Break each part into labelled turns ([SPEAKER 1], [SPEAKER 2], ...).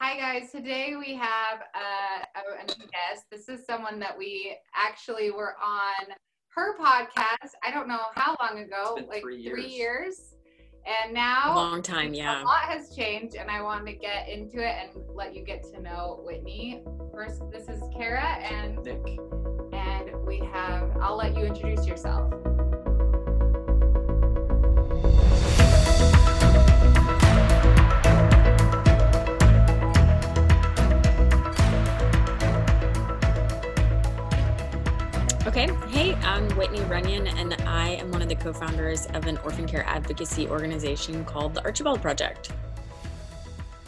[SPEAKER 1] Hi guys, today we have uh, a, a new guest. This is someone that we actually were on her podcast. I don't know how long ago, like
[SPEAKER 2] three years.
[SPEAKER 1] three years. And now
[SPEAKER 3] Long time, yeah.
[SPEAKER 1] a lot has changed, and I wanted to get into it and let you get to know Whitney. First, this is Kara, and
[SPEAKER 2] Nick.
[SPEAKER 1] and we have. I'll let you introduce yourself.
[SPEAKER 3] Okay. Hey, I'm Whitney Runyon, and I am one of the co founders of an orphan care advocacy organization called the Archibald Project.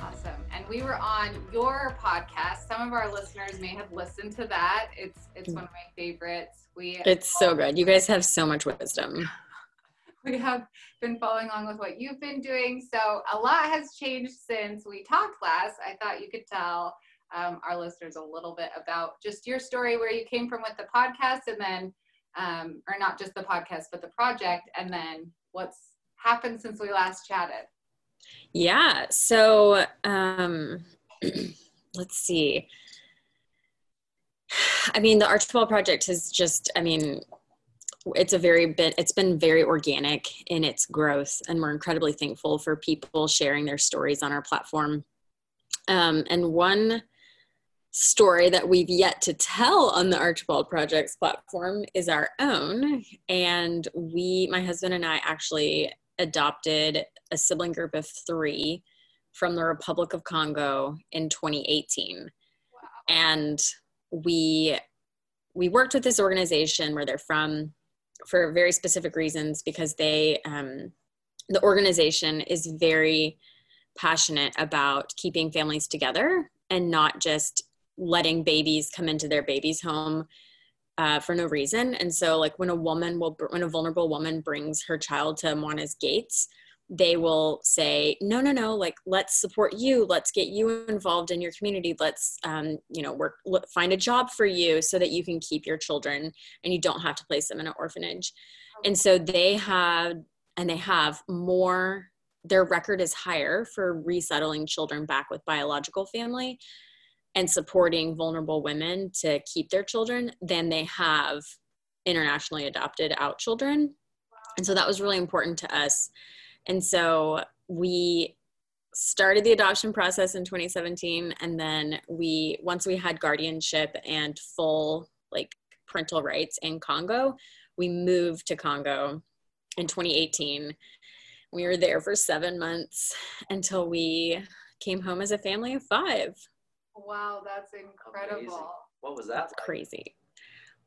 [SPEAKER 1] Awesome. And we were on your podcast. Some of our listeners may have listened to that. It's it's one of my favorites. We
[SPEAKER 3] It's so good. You guys have so much wisdom.
[SPEAKER 1] we have been following along with what you've been doing. So a lot has changed since we talked last. I thought you could tell um, our listeners a little bit about just your story, where you came from with the podcast, and then, um, or not just the podcast, but the project, and then what's happened since we last chatted.
[SPEAKER 3] Yeah. So, um, let's see. I mean, the Archibald Project has just, I mean, it's a very bit, it's been very organic in its growth, and we're incredibly thankful for people sharing their stories on our platform. Um, and one story that we've yet to tell on the Archibald Project's platform is our own. And we, my husband and I, actually adopted a sibling group of three from the Republic of Congo in 2018. And we we worked with this organization where they're from for very specific reasons because they um, the organization is very passionate about keeping families together and not just letting babies come into their baby's home uh, for no reason. And so, like when a woman will, when a vulnerable woman brings her child to Moana's gates, they will say, no, no, no, like let's support you. Let's get you involved in your community. Let's, um, you know, work, look, find a job for you so that you can keep your children and you don't have to place them in an orphanage. And so they have, and they have more. Their record is higher for resettling children back with biological family and supporting vulnerable women to keep their children than they have internationally adopted out children. And so that was really important to us. And so we started the adoption process in 2017 and then we once we had guardianship and full like parental rights in Congo, we moved to Congo in 2018. We were there for 7 months until we came home as a family of 5.
[SPEAKER 1] Wow, that's incredible.
[SPEAKER 2] Amazing. What was that? like?
[SPEAKER 3] crazy.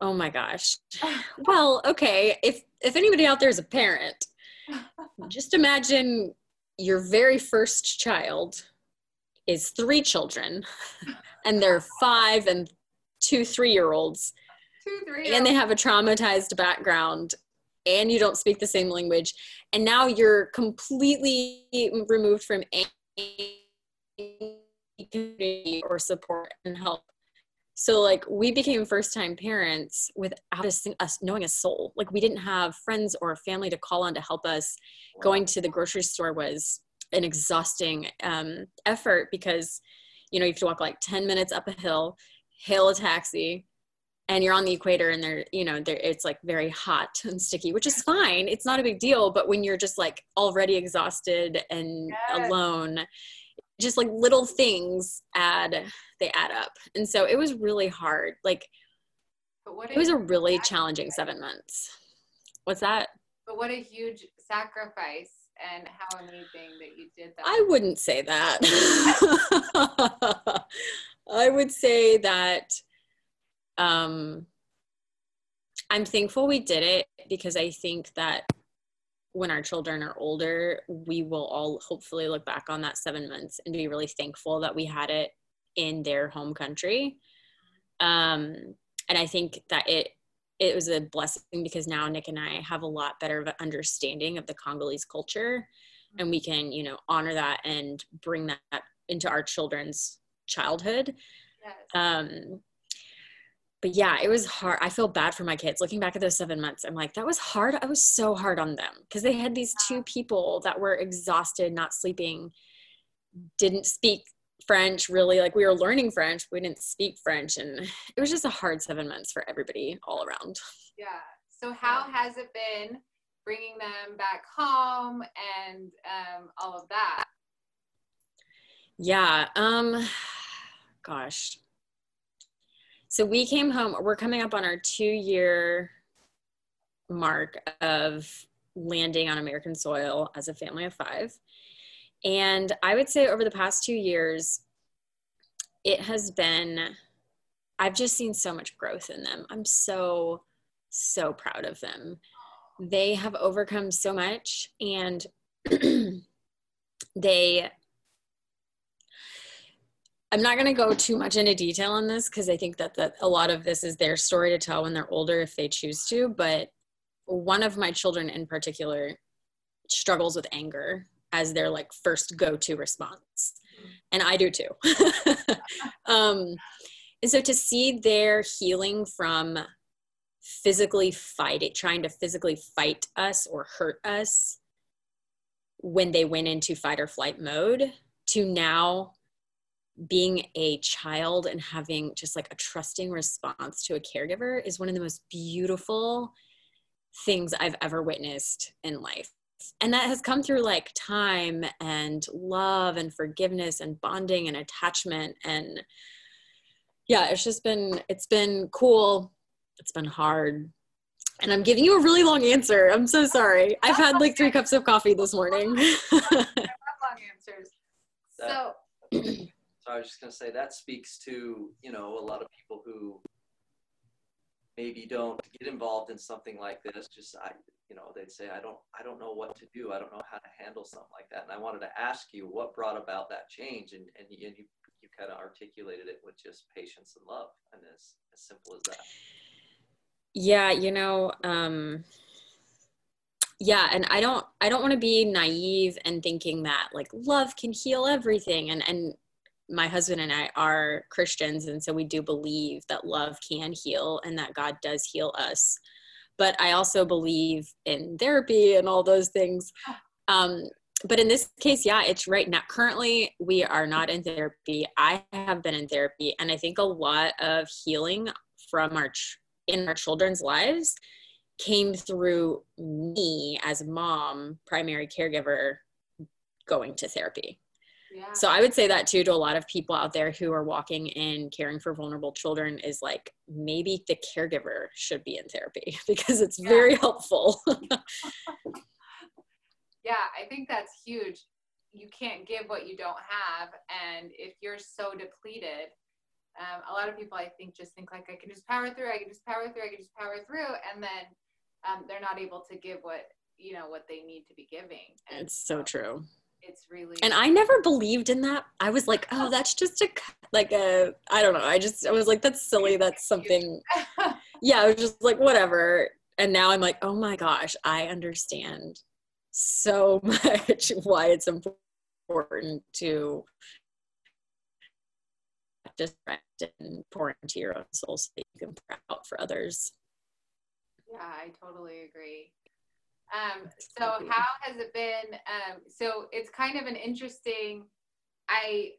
[SPEAKER 3] Oh my gosh. Well, okay, if if anybody out there is a parent, just imagine your very first child is three children and they're 5 and two 3-year-olds
[SPEAKER 1] Two, three.
[SPEAKER 3] and they have a traumatized background and you don't speak the same language and now you're completely removed from any community or support and help. So like we became first time parents without us, us knowing a soul. Like we didn't have friends or a family to call on to help us. Going to the grocery store was an exhausting um, effort because you know you have to walk like 10 minutes up a hill hail a taxi and you're on the equator and they're you know they're, it's like very hot and sticky which is fine. It's not a big deal but when you're just like already exhausted and
[SPEAKER 1] Yes.
[SPEAKER 3] alone just like little things add they add up and so it was really hard like
[SPEAKER 1] But what
[SPEAKER 3] it was a really
[SPEAKER 1] sacrifice.
[SPEAKER 3] challenging seven months what's that
[SPEAKER 1] But what a huge sacrifice and how amazing that you did that.
[SPEAKER 3] I wouldn't say that. I would say that um, I'm thankful we did it because I think that when our children are older, we will all hopefully look back on that seven months and be really thankful that we had it in their home country. Um, and I think that it it was a blessing because now Nick and I have a lot better of an understanding of the Congolese culture and we can, you know, honor that and bring that into our children's childhood.
[SPEAKER 1] Yes.
[SPEAKER 3] Um, but yeah, it was hard. I feel bad for my kids. Looking back at those seven months, I'm like, that was hard. I was so hard on them because they had these two people that were exhausted, not sleeping, didn't speak French really like we were learning French, we didn't speak French, and it was just a hard seven months for everybody all around.
[SPEAKER 1] Yeah. So how has it been bringing them back home and um, all of that?
[SPEAKER 3] Yeah. Um. Gosh. So we came home. We're coming up on our two year mark of landing on American soil as a family of five. And I would say over the past two years, it has been, I've just seen so much growth in them. I'm so, so proud of them. They have overcome so much and they, I'm not going to go too much into detail on this because I think that, that a lot of this is their story to tell when they're older if they choose to. But one of my children in particular struggles with anger as their like first go-to response and i do too um, and so to see their healing from physically fighting trying to physically fight us or hurt us when they went into fight or flight mode to now being a child and having just like a trusting response to a caregiver is one of the most beautiful things I've ever witnessed in life. And that has come through like time and love and forgiveness and bonding and attachment and yeah it's just been it's been cool. It's been hard. And i'm giving you a really long answer. I'm so sorry. I've had like three cups of coffee this morning. Long
[SPEAKER 1] answers. So
[SPEAKER 2] so i was just going to say that speaks to you know a lot of people who maybe don't get involved in something like this. Just i you know they'd say i don't i don't know what to do. I don't know how to handle something like that. And i wanted to ask you what brought about that change and and you you, kind of articulated it with just patience and love and as, as simple as that.
[SPEAKER 3] Yeah you know um yeah and i don't i don't want to be naive and thinking that like love can heal everything and and my husband and I are Christians, and so we do believe that love can heal and that God does heal us but I also believe in therapy and all those things. Um, but in this case, yeah, it's right now. Currently, we are not in therapy. I have been in therapy, and I think a lot of healing from our ch- in our children's lives came through me as mom, primary caregiver, going to therapy. So I would say that too to a lot of people out there who are walking in caring for vulnerable children is like maybe the caregiver should be in therapy because it's yeah. very helpful.
[SPEAKER 1] yeah, I think that's huge. You can't give what you don't have. And if you're so depleted, um, a lot of people I think just think like I can just power through, I can just power through, I can just power through, and then um, they're not able to give what you know what they need to be giving.
[SPEAKER 3] And it's so true
[SPEAKER 1] it's really
[SPEAKER 3] and i never believed in that. I was like oh, oh. that's just a like a i don't know. I just i was like that's silly. That's something yeah i was just like whatever. And now i'm like oh my gosh i understand so much why it's important to just and pour into your own soul so that you can pour out for others.
[SPEAKER 1] Yeah i totally agree um, so how has it been? Um, so it's kind of an interesting. I,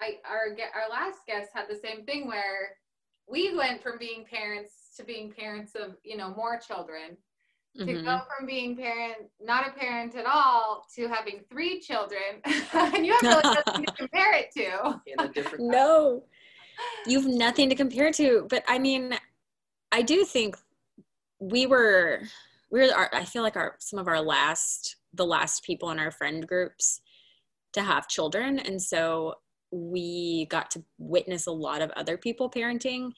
[SPEAKER 1] I our our last guest had the same thing where we went from being parents to being parents of you know more children to mm-hmm. go from being parent not a parent at all to having three children and you have really nothing to compare it to
[SPEAKER 2] in a different
[SPEAKER 3] no you've nothing to compare to but i mean i do think we were we're our, I feel like our some of our last the last people in our friend groups to have children. And so we got to witness a lot of other people parenting.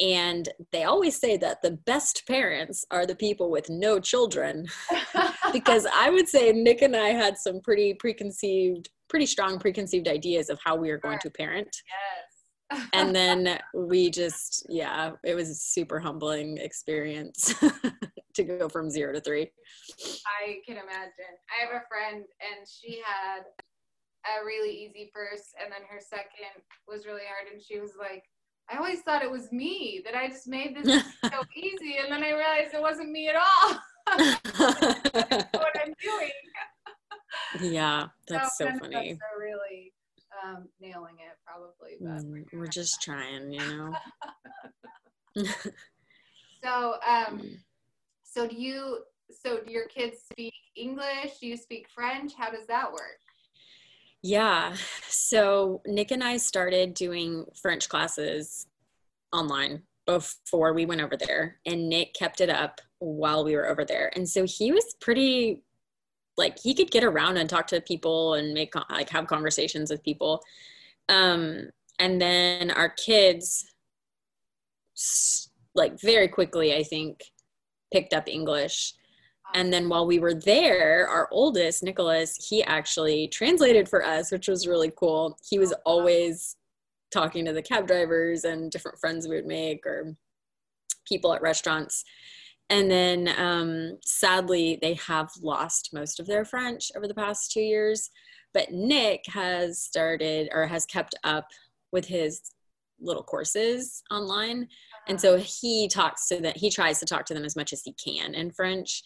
[SPEAKER 3] And they always say that the best parents are the people with no children. Because i would say nick and i had some pretty preconceived pretty strong preconceived ideas of how we are going to parent.
[SPEAKER 1] Yes.
[SPEAKER 3] And then we just yeah it was a super humbling experience to go from zero to three.
[SPEAKER 1] I can imagine. I have a friend and she had a really easy first and then her second was really hard and she was like, I always thought it was me that I just made this so easy and then I realized it wasn't me at all. what I'm doing.
[SPEAKER 3] yeah, that's so, so funny.
[SPEAKER 1] Are really um, nailing it probably, but
[SPEAKER 3] Mm, we're just trying, you know.
[SPEAKER 1] so um, so do you? So do your kids speak English? Do you speak French? How does that work?
[SPEAKER 3] Yeah. So Nick and I started doing French classes online before we went over there, and Nick kept it up while we were over there. And so he was pretty like he could get around and talk to people and make like have conversations with people. Um, and then our kids like very quickly, I think, picked up English. And then while we were there, our oldest, Nicholas, he actually translated for us, which was really cool. He was always talking to the cab drivers and different friends we would make or people at restaurants. And then um, sadly, they have lost most of their French over the past two years. But Nick has started or has kept up with his little courses online. And so he talks to them, he tries to talk to them as much as he can in French.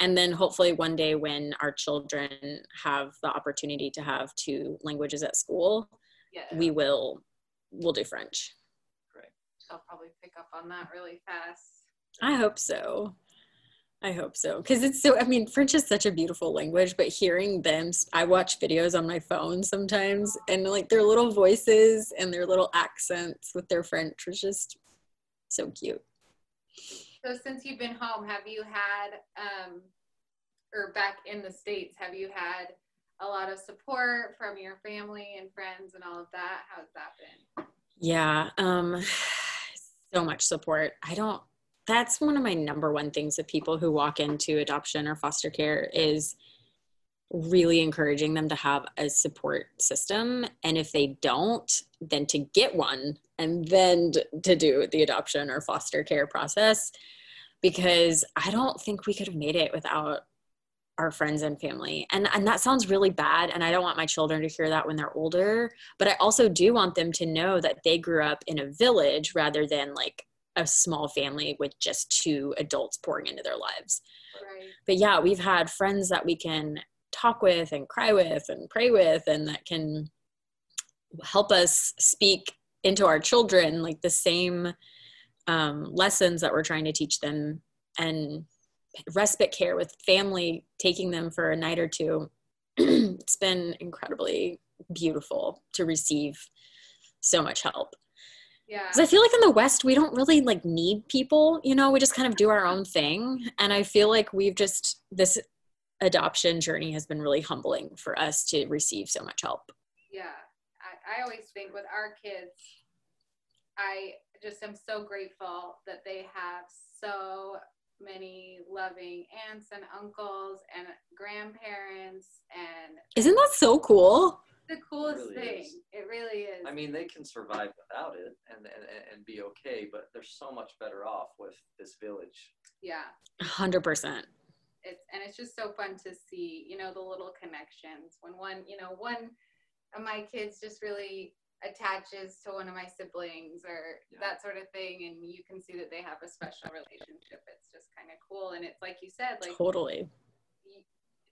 [SPEAKER 3] And then hopefully one day when our children have the opportunity to have two languages at school,
[SPEAKER 1] Yeah,
[SPEAKER 3] we will we'll do French.
[SPEAKER 1] they'll probably pick up on that really fast.
[SPEAKER 3] I hope so. I hope so. Because it's so, I mean, French is such a beautiful language, but hearing them, I watch videos on my phone sometimes and like their little voices and their little accents with their French was just so cute.
[SPEAKER 1] So since you've been home, have you had, um, or back in the States, have you had a lot of support from your family and friends and all of that? How's that been?
[SPEAKER 3] Yeah. Um, so much support. I don't, that's one of my number one things with people who walk into adoption or foster care is really encouraging them to have a support system. And if they don't then to get one and then to do the adoption or foster care process. Because i don't think we could have made it without our friends and family. And and that sounds really bad and i don't want my children to hear that when they're older. But i also do want them to know that they grew up in a village rather than like a small family with just two adults pouring into their lives.
[SPEAKER 1] Right.
[SPEAKER 3] but yeah we've had friends that we can talk with and cry with and pray with and that can help us speak into our children like the same um, lessons that we're trying to teach them and respite care with family taking them for a night or two it's been incredibly beautiful to receive so much help
[SPEAKER 1] Yeah.
[SPEAKER 3] because I feel like in the West, we don't really like need people, you know, we just kind of do our own thing. And I feel like we've just, this adoption journey has been really humbling for us to receive so much help.
[SPEAKER 1] Yeah. I, I always think with our kids, I just am so grateful that they have so many loving aunts and uncles and grandparents and
[SPEAKER 3] Isn't that so cool?
[SPEAKER 1] the coolest
[SPEAKER 2] really
[SPEAKER 1] thing.
[SPEAKER 2] is.
[SPEAKER 1] It really is.
[SPEAKER 2] I mean, they can survive without it and, and, and be okay, but they're so much better off with this village.
[SPEAKER 1] yeah.
[SPEAKER 3] 100%.
[SPEAKER 1] It's and it's just so fun to see, you know, the little connections when one, you know, one of my kids just really attaches to one of my siblings or
[SPEAKER 2] Yeah.
[SPEAKER 1] that sort of thing and you can see that they have a special relationship. It's just kind of cool and it's like you said like
[SPEAKER 3] Totally.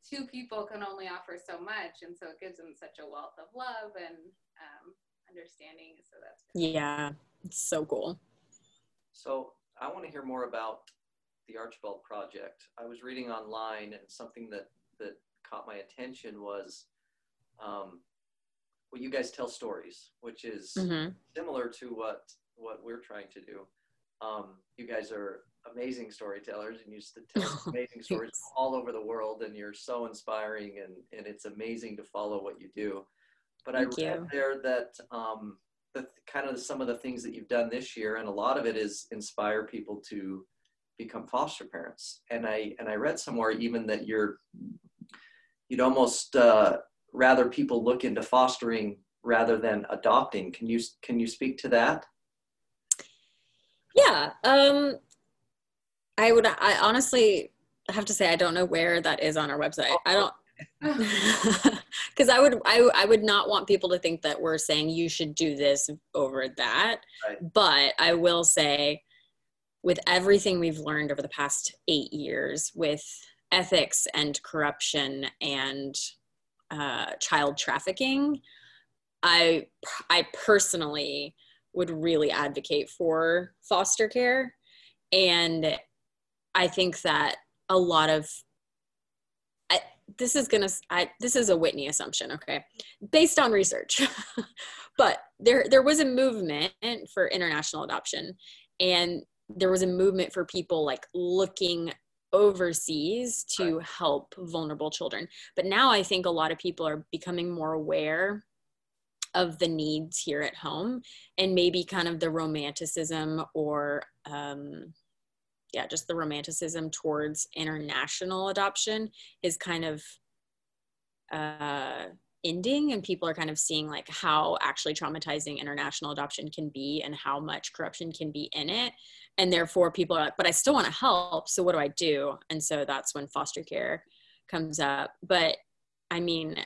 [SPEAKER 1] two people can only offer so much and so it gives them such a wealth of love and um, understanding so that's
[SPEAKER 3] Yeah. It's so cool.
[SPEAKER 2] So I want to hear more about the Archibald Project. I was reading online, and something that that caught my attention was, um, well, you guys tell stories, which is
[SPEAKER 3] hmm
[SPEAKER 2] similar to what what we're trying to do. Um, you guys are amazing storytellers, and you used to tell amazing stories all over the world, and you're so inspiring, and and it's amazing to follow what you do. But I
[SPEAKER 3] Thank
[SPEAKER 2] read
[SPEAKER 3] you.
[SPEAKER 2] there that um, the kind of some of the things that you've done this year, and a lot of it is inspire people to become foster parents. And I and I read somewhere even that you're you'd almost uh, rather people look into fostering rather than adopting. Can you can you speak to that?
[SPEAKER 3] Yeah. Um, I would, I honestly have to say, I don't know where that is on our website. I don't, because I would I, I would not want people to think that we're saying you should do this over that
[SPEAKER 2] Right.
[SPEAKER 3] but i will say with everything we've learned over the past eight years with ethics and corruption and uh, child trafficking I I personally would really advocate for foster care. And I think that a lot of this is gonna I, this is a Whitney assumption, okay, based on research. but there there was a movement for international adoption, and there was a movement for people like looking overseas to right. help vulnerable children. But now I think a lot of people are becoming more aware of the needs here at home and maybe kind of the romanticism or um, yeah just the romanticism towards international adoption is kind of uh, ending and people are kind of seeing like how actually traumatizing international adoption can be and how much corruption can be in it. And therefore people are like but i still want to help so what do i do? And so that's when foster care comes up. But i mean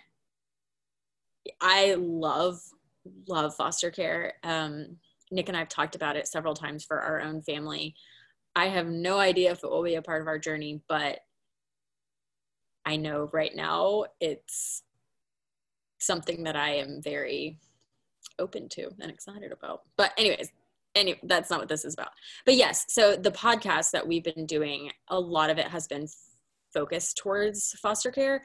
[SPEAKER 3] i love love foster care. Um, nick and i've talked about it several times for our own family. I have no idea if it will be a part of our journey but i know right now it's something that i am very open to and excited about but anyways anyway, that's not what this is about. But yes, so the podcast that we've been doing, a lot of it has been focused towards foster care.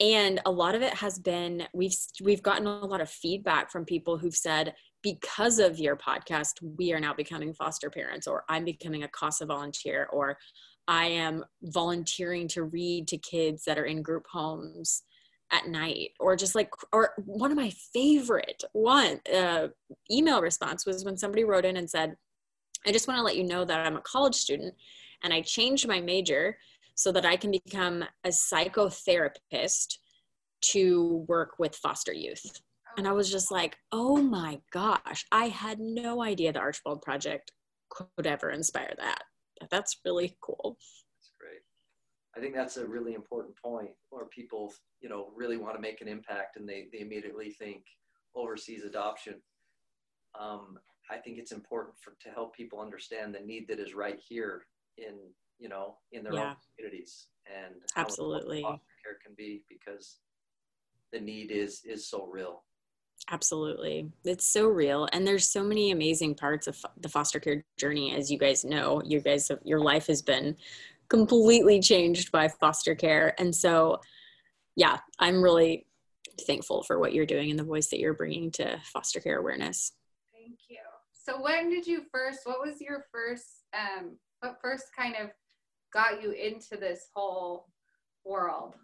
[SPEAKER 3] And a lot of it has been we've we've gotten a lot of feedback from people who've said because of your podcast we are now becoming foster parents or I'm becoming a CASA volunteer or I am volunteering to read to kids that are in group homes at night or just like or one of my favorite one uh, email response was when somebody wrote in and said i just want to let you know that i'm a college student and i changed my major so that i can become a psychotherapist to work with foster youth. And i was just like oh my gosh i had no idea the archibald project could ever inspire that. That's really cool
[SPEAKER 2] I think that's a really important point where people, you know, really want to make an impact and they, they immediately think overseas adoption. Um, I think it's important for, to help people understand the need that is right here in, you know, in their yeah. own communities and
[SPEAKER 3] absolutely
[SPEAKER 2] foster care can be because the need is, is so real.
[SPEAKER 3] Absolutely. It's so real. And there's so many amazing parts of the foster care journey. As you guys know, you guys, have, your life has been completely changed by foster care. And so, yeah, I'm really thankful for what you're doing and the voice that you're bringing to foster care awareness.
[SPEAKER 1] Thank you. So, when did you first, what was your first, um, what first kind of got you into this whole world?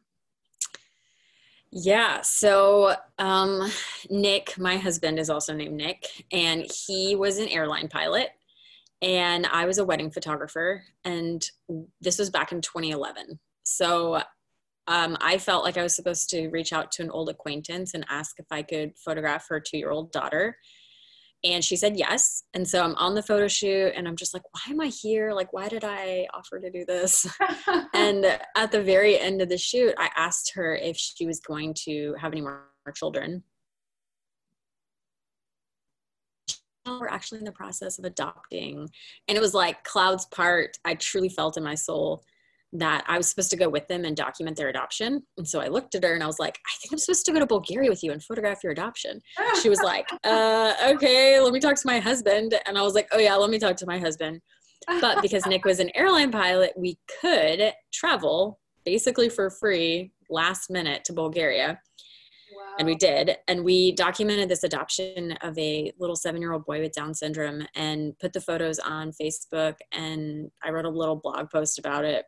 [SPEAKER 3] Yeah, so um, Nick, my husband, is also named Nick, and he was an airline pilot and I was a wedding photographer, and this was back in 2011. So um, I felt like I was supposed to reach out to an old acquaintance and ask if I could photograph her two year old daughter. And she said yes. And so I'm on the photo shoot and I'm just like, why am I here? Like, why did I offer to do this? and at the very end of the shoot, I asked her if she was going to have any more children. We're actually in the process of adopting. And it was like clouds part. I truly felt in my soul that I was supposed to go with them and document their adoption. And so I looked at her and I was like, I think I'm supposed to go to Bulgaria with you and photograph your adoption. She was like, uh, okay, let me talk to my husband. And I was like, oh yeah, let me talk to my husband. But because Nick was an airline pilot, we could travel basically for free last minute to Bulgaria and we did and we documented this adoption of a little seven year old boy with down syndrome and put the photos on facebook and i wrote a little blog post about it.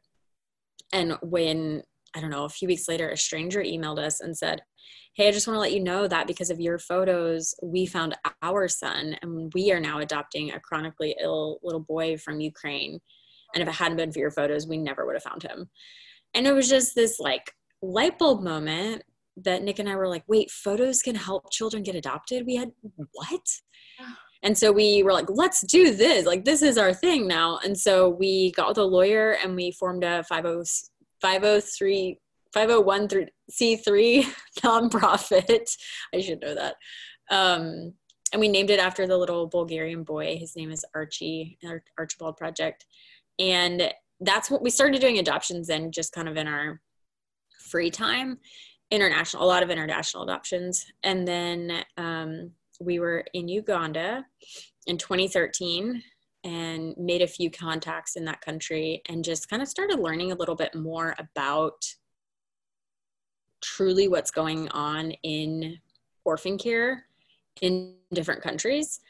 [SPEAKER 3] And when i don't know a few weeks later a stranger emailed us and said hey i just want to let you know that because of your photos we found our son and we are now adopting a chronically ill little boy from ukraine. And if it hadn't been for your photos we never would have found him. And it was just this like light bulb moment that Nick and I were like, wait, photos can help children get adopted? We had what? And so we were like, let's do this. Like, this is our thing now. And so we got with a lawyer and we formed a 503, 501c3 nonprofit. I should know that. Um, and we named it after the little Bulgarian boy. His name is Archie, Archibald Project. And that's what we started doing adoptions then, just kind of in our free time international, a lot of international adoptions. And then um, we were in Uganda in 2013 and made a few contacts in that country and just kind of started learning a little bit more about truly what's going on in orphan care in different countries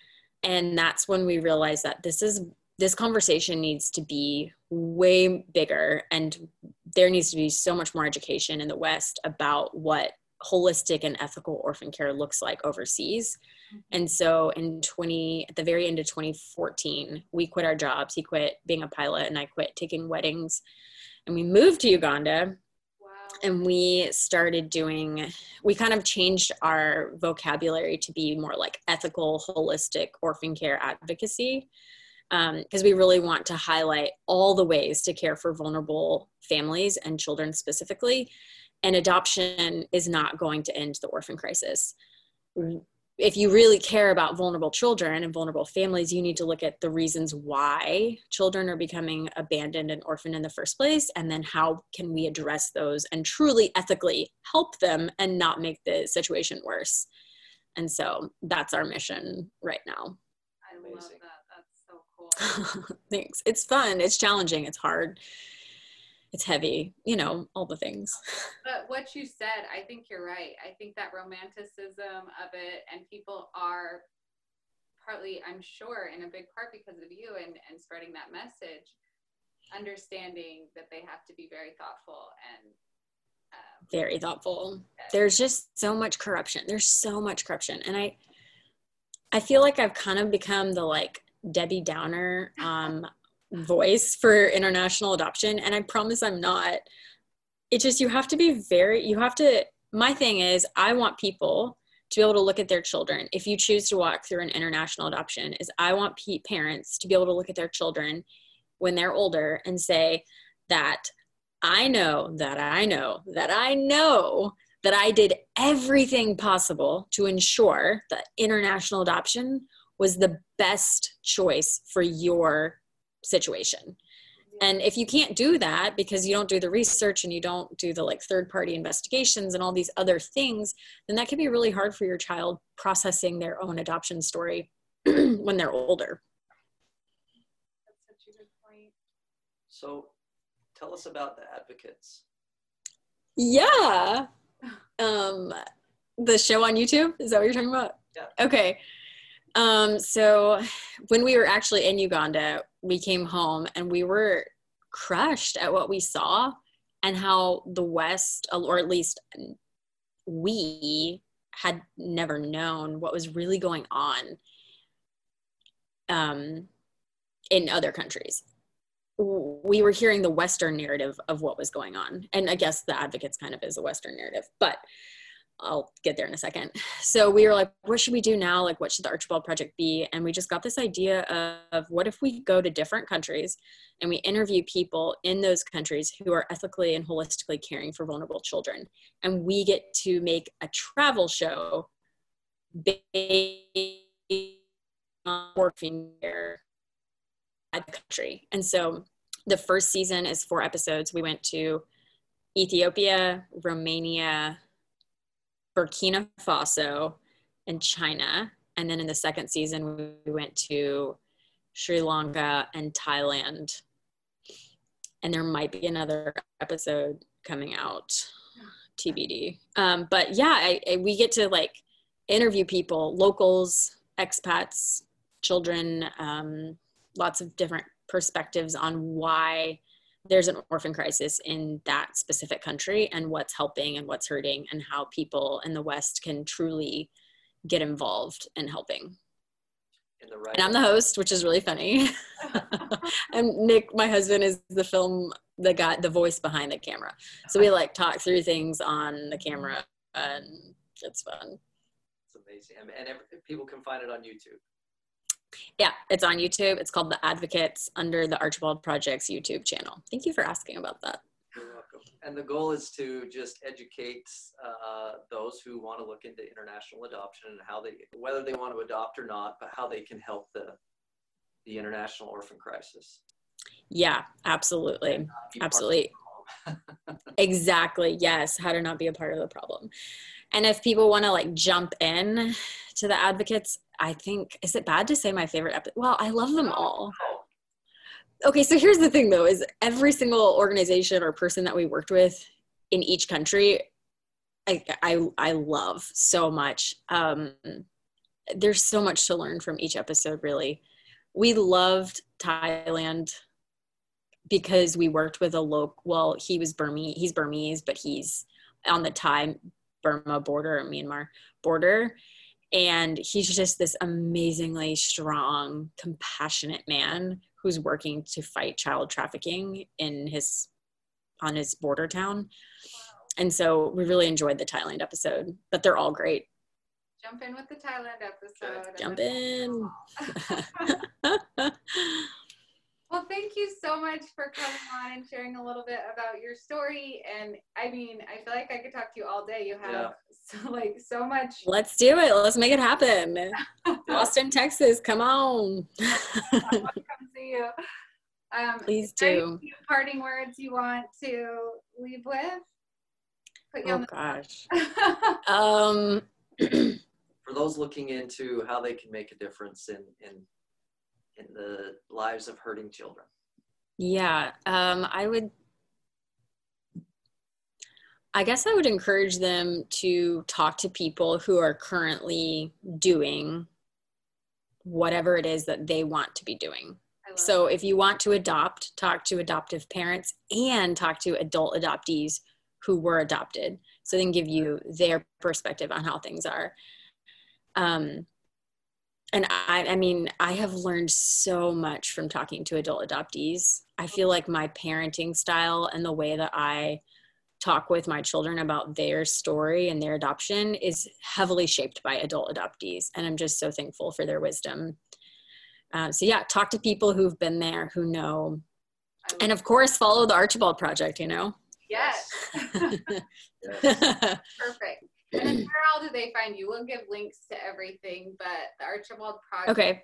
[SPEAKER 3] and that's when we realized that this is this conversation needs to be way bigger and there needs to be so much more education in the west about what holistic and ethical orphan care looks like overseas. Mm-hmm. and so in 20 at the very end of 2014 we quit our jobs. He quit being a pilot and i quit taking weddings. And we moved to uganda. And we started doing we kind of changed our vocabulary to be more like ethical holistic orphan care advocacy because um, we really want to highlight all the ways to care for vulnerable families and children specifically and adoption is not going to end the orphan crisis if you really care about vulnerable children and vulnerable families, you need to look at the reasons why children are becoming abandoned and orphaned in the first place, and then how can we address those and truly ethically help them and not make the situation worse. And so that's our mission right now.
[SPEAKER 1] I love that. That's so cool.
[SPEAKER 3] Thanks. It's fun. It's challenging. It's hard it's heavy, you know, all the things.
[SPEAKER 1] But what you said, I think you're right. I think that romanticism of it and people are partly, I'm sure, in a big part because of you and, and spreading that message, understanding that they have to be very thoughtful and
[SPEAKER 3] um, very thoughtful. There's just so much corruption. There's so much corruption. And I I feel like I've kind of become the like Debbie Downer um voice for international adoption. And i promise i'm not. It's just you have to be very you have to my thing is i want people to be able to look at their children. If you choose to walk through an international adoption is i want parents to be able to look at their children when they're older and say that i know that i know that i know that i did everything possible to ensure that international adoption was the best choice for your situation. And if you can't do that because you don't do the research and you don't do the like third party investigations and all these other things then that can be really hard for your child processing their own adoption story when they're older.
[SPEAKER 1] That's such a good point.
[SPEAKER 2] So tell us about the advocates.
[SPEAKER 3] Yeah. Um the show on youtube? Is that what you're talking about?
[SPEAKER 2] Yeah.
[SPEAKER 3] Okay um, so when we were actually in Uganda, we came home and we were crushed at what we saw and how the West, or at least we, had never known what was really going on um, in other countries. We were hearing the Western narrative of what was going on. And I guess the advocates kind of is a Western narrative. But I'll get there in a second. So we were like, what should we do now? Like, what should the Archibald Project be? And we just got this idea of, what if we go to different countries and we interview people in those countries who are ethically and holistically caring for vulnerable children. And we get to make a travel show based on working there at the country. And so the first season is four episodes. We went to Ethiopia, Romania, Burkina Faso, and China. And then in the second season, we went to Sri Lanka and Thailand. And there might be another episode coming out, TBD. Um, but yeah, I, I, we get to like interview people, locals, expats, children, um, lots of different perspectives on why there's an orphan crisis in that specific country and what's helping and what's hurting and how people in the west can truly get involved in helping.
[SPEAKER 2] In right
[SPEAKER 3] and i'm the host which is really funny. And nick my husband is the film the guy the voice behind the camera. So we like talk through things on the camera and it's fun.
[SPEAKER 2] It's amazing. And, and people can find it on youtube
[SPEAKER 3] yeah, it's on YouTube. It's called The Advocates under the Archibald Project's YouTube channel. Thank you for asking about that.
[SPEAKER 2] You're welcome. And the goal is to just educate uh, those who want to look into international adoption and how they, whether they want to adopt or not, but how they can help the the international orphan crisis.
[SPEAKER 3] Yeah, absolutely, absolutely. exactly. Yes. How to not be a part of the problem. And if people want to like jump in to the advocates, I think, is it bad to say my favorite episode? Well, I love them all. Okay, so here's the thing though, is every single organization or person that we worked with in each country, I, I, I love so much. Um, there's so much to learn from each episode, really. We loved Thailand because we worked with a local, well, he was Burmese, he's Burmese, but he's on the Thai Burma border Myanmar border. And he's just this amazingly strong, compassionate man who's working to fight child trafficking in his on his border town. And so we really enjoyed the Thailand episode, but they're all great.
[SPEAKER 1] Jump in with the Thailand episode.
[SPEAKER 3] Jump in.
[SPEAKER 1] well, thank you so much for coming on and sharing a little bit about your story. And I mean, I feel like I could talk to you all day. You have yeah. so, like so much.
[SPEAKER 3] Let's do it. Let's make it happen. Austin, Texas, come on.
[SPEAKER 1] come see you. Um,
[SPEAKER 3] Please do.
[SPEAKER 1] parting words you want to leave with?
[SPEAKER 3] oh gosh. um
[SPEAKER 2] for those looking into how they can make a difference in in in the lives of hurting children?
[SPEAKER 3] Yeah um, i would i guess i would encourage them to talk to people who are currently doing whatever it is that they want to be doing. So if you want to adopt talk to adoptive parents and talk to adult adoptees who were adopted. So they can give you their perspective on how things are. Um, and I, I mean, I have learned so much from talking to adult adoptees. I feel like my parenting style and the way that I talk with my children about their story and their adoption is heavily shaped by adult adoptees. And I'm just so thankful for their wisdom. Uh, so, yeah, talk to people who've been there, who know. And of course, follow the Archibald Project, you know?
[SPEAKER 1] Yes. Perfect. And where all do they find you? We'll give links to everything, but the Archibald Project.
[SPEAKER 3] Okay.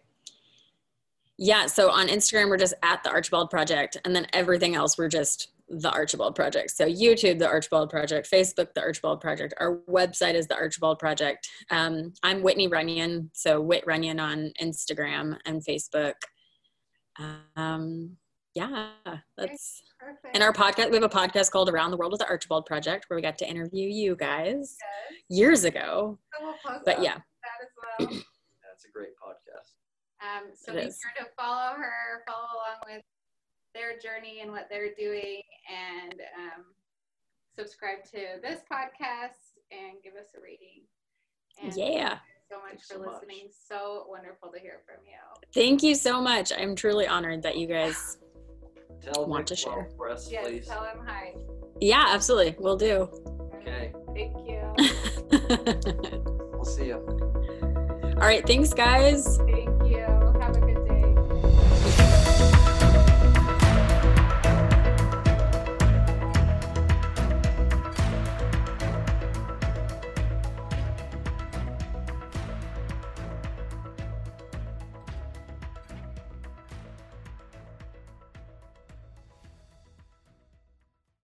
[SPEAKER 3] Yeah, so on Instagram we're just at the Archibald Project, and then everything else we're just the Archibald Project. So YouTube, the Archibald Project, Facebook, the Archibald Project. Our website is the Archibald Project. Um, I'm Whitney Runyon, so Whit Runyon on Instagram and Facebook. Um, yeah, that's Perfect. and our podcast. We have a podcast called Around the World with the Archibald Project, where we got to interview you guys yes. years ago. but yeah,
[SPEAKER 1] that as well.
[SPEAKER 2] That's a great podcast.
[SPEAKER 1] Um, so it be is. sure to follow her, follow along with their journey and what they're doing, and um, subscribe to this podcast and give us a rating.
[SPEAKER 3] And yeah
[SPEAKER 1] so much Thanks for so listening. Much. So wonderful to hear from you.
[SPEAKER 3] Thank you so much. I'm truly honored that you guys
[SPEAKER 2] Tell
[SPEAKER 3] want to share.
[SPEAKER 2] For us,
[SPEAKER 1] yes,
[SPEAKER 2] please.
[SPEAKER 1] tell him hi.
[SPEAKER 3] Yeah, absolutely. We'll do.
[SPEAKER 2] Okay.
[SPEAKER 1] Thank you.
[SPEAKER 2] we'll see you.
[SPEAKER 3] All right. Thanks, guys.
[SPEAKER 1] Thank you.